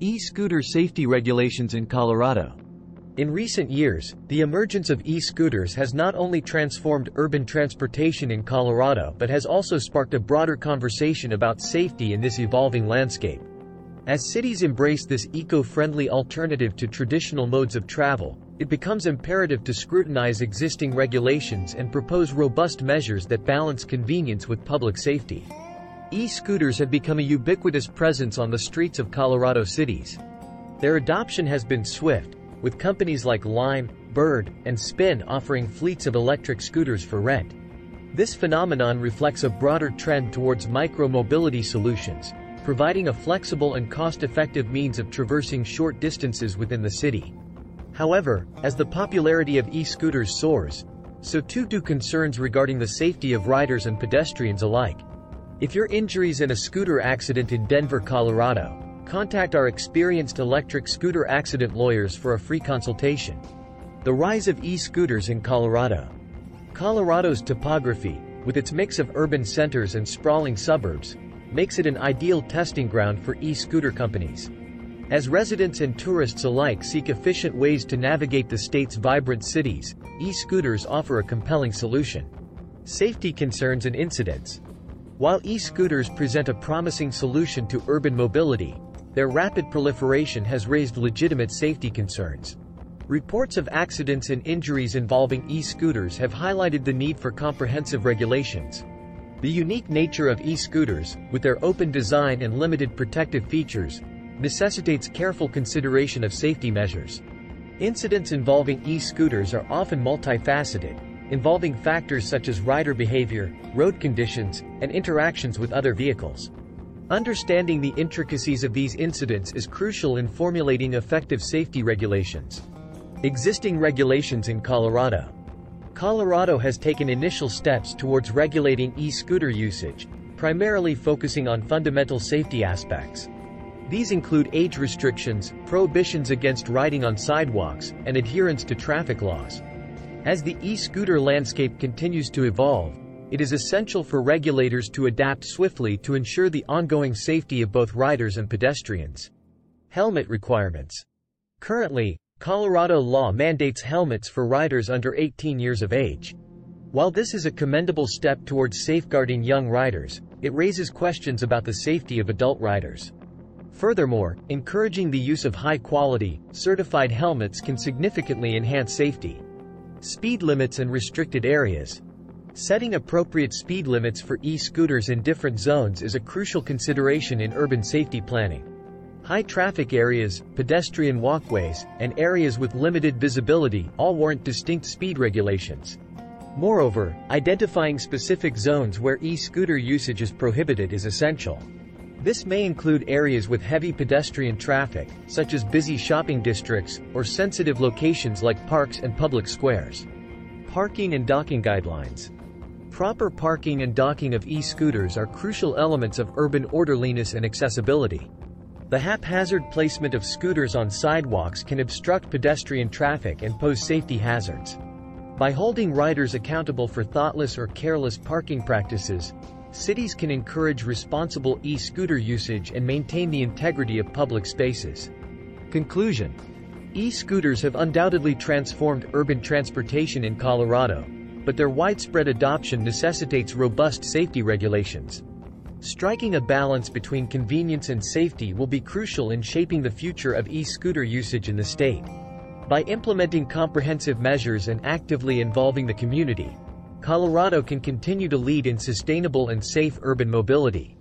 E-scooter safety regulations in Colorado. In recent years, the emergence of e-scooters has not only transformed urban transportation in Colorado but has also sparked a broader conversation about safety in this evolving landscape. As cities embrace this eco-friendly alternative to traditional modes of travel, it becomes imperative to scrutinize existing regulations and propose robust measures that balance convenience with public safety. E-scooters have become a ubiquitous presence on the streets of Colorado cities. Their adoption has been swift, with companies like Lime, Bird, and Spin offering fleets of electric scooters for rent. This phenomenon reflects a broader trend towards micro-mobility solutions, providing a flexible and cost-effective means of traversing short distances within the city. However, as the popularity of e-scooters soars, so too do concerns regarding the safety of riders and pedestrians alike. If your injuries in a scooter accident in Denver, Colorado, Contact our experienced electric scooter accident lawyers for a free consultation. The rise of e-scooters in Colorado. Colorado's topography, with its mix of urban centers and sprawling suburbs, makes it an ideal testing ground for e-scooter companies. As residents and tourists alike seek efficient ways to navigate the state's vibrant cities, e-scooters offer a compelling solution. Safety concerns and incidents. While e-scooters present a promising solution to urban mobility, their rapid proliferation has raised legitimate safety concerns. Reports of accidents and injuries involving e-scooters have highlighted the need for comprehensive regulations. The unique nature of e-scooters, with their open design and limited protective features, necessitates careful consideration of safety measures. Incidents involving e-scooters are often multifaceted, involving factors such as rider behavior, road conditions, and interactions with other vehicles. Understanding the intricacies of these incidents is crucial in formulating effective safety regulations. Existing regulations in Colorado. Colorado has taken initial steps towards regulating e-scooter usage, primarily focusing on fundamental safety aspects. These include age restrictions, prohibitions against riding on sidewalks, and adherence to traffic laws. As the e-scooter landscape continues to evolve, it is essential for regulators to adapt swiftly to ensure the ongoing safety of both riders and pedestrians. Helmet requirements. Currently, Colorado law mandates helmets for riders under 18 years of age. While this is a commendable step towards safeguarding young riders, it raises questions about the safety of adult riders. Furthermore, encouraging the use of high-quality, certified helmets can significantly enhance safety. Speed limits and restricted areas. Setting appropriate speed limits for e-scooters in different zones is a crucial consideration in urban safety planning. High traffic areas, pedestrian walkways, and areas with limited visibility all warrant distinct speed regulations. Moreover, identifying specific zones where e-scooter usage is prohibited is essential. This may include areas with heavy pedestrian traffic, such as busy shopping districts, or sensitive locations like parks and public squares. Parking and docking guidelines. Proper parking and docking of e-scooters are crucial elements of urban orderliness and accessibility. The haphazard placement of scooters on sidewalks can obstruct pedestrian traffic and pose safety hazards. By holding riders accountable for thoughtless or careless parking practices, cities can encourage responsible e-scooter usage and maintain the integrity of public spaces. Conclusion E-scooters have undoubtedly transformed urban transportation in Colorado, but their widespread adoption necessitates robust safety regulations. Striking a balance between convenience and safety will be crucial in shaping the future of e-scooter usage in the state. By implementing comprehensive measures and actively involving the community, Colorado can continue to lead in sustainable and safe urban mobility.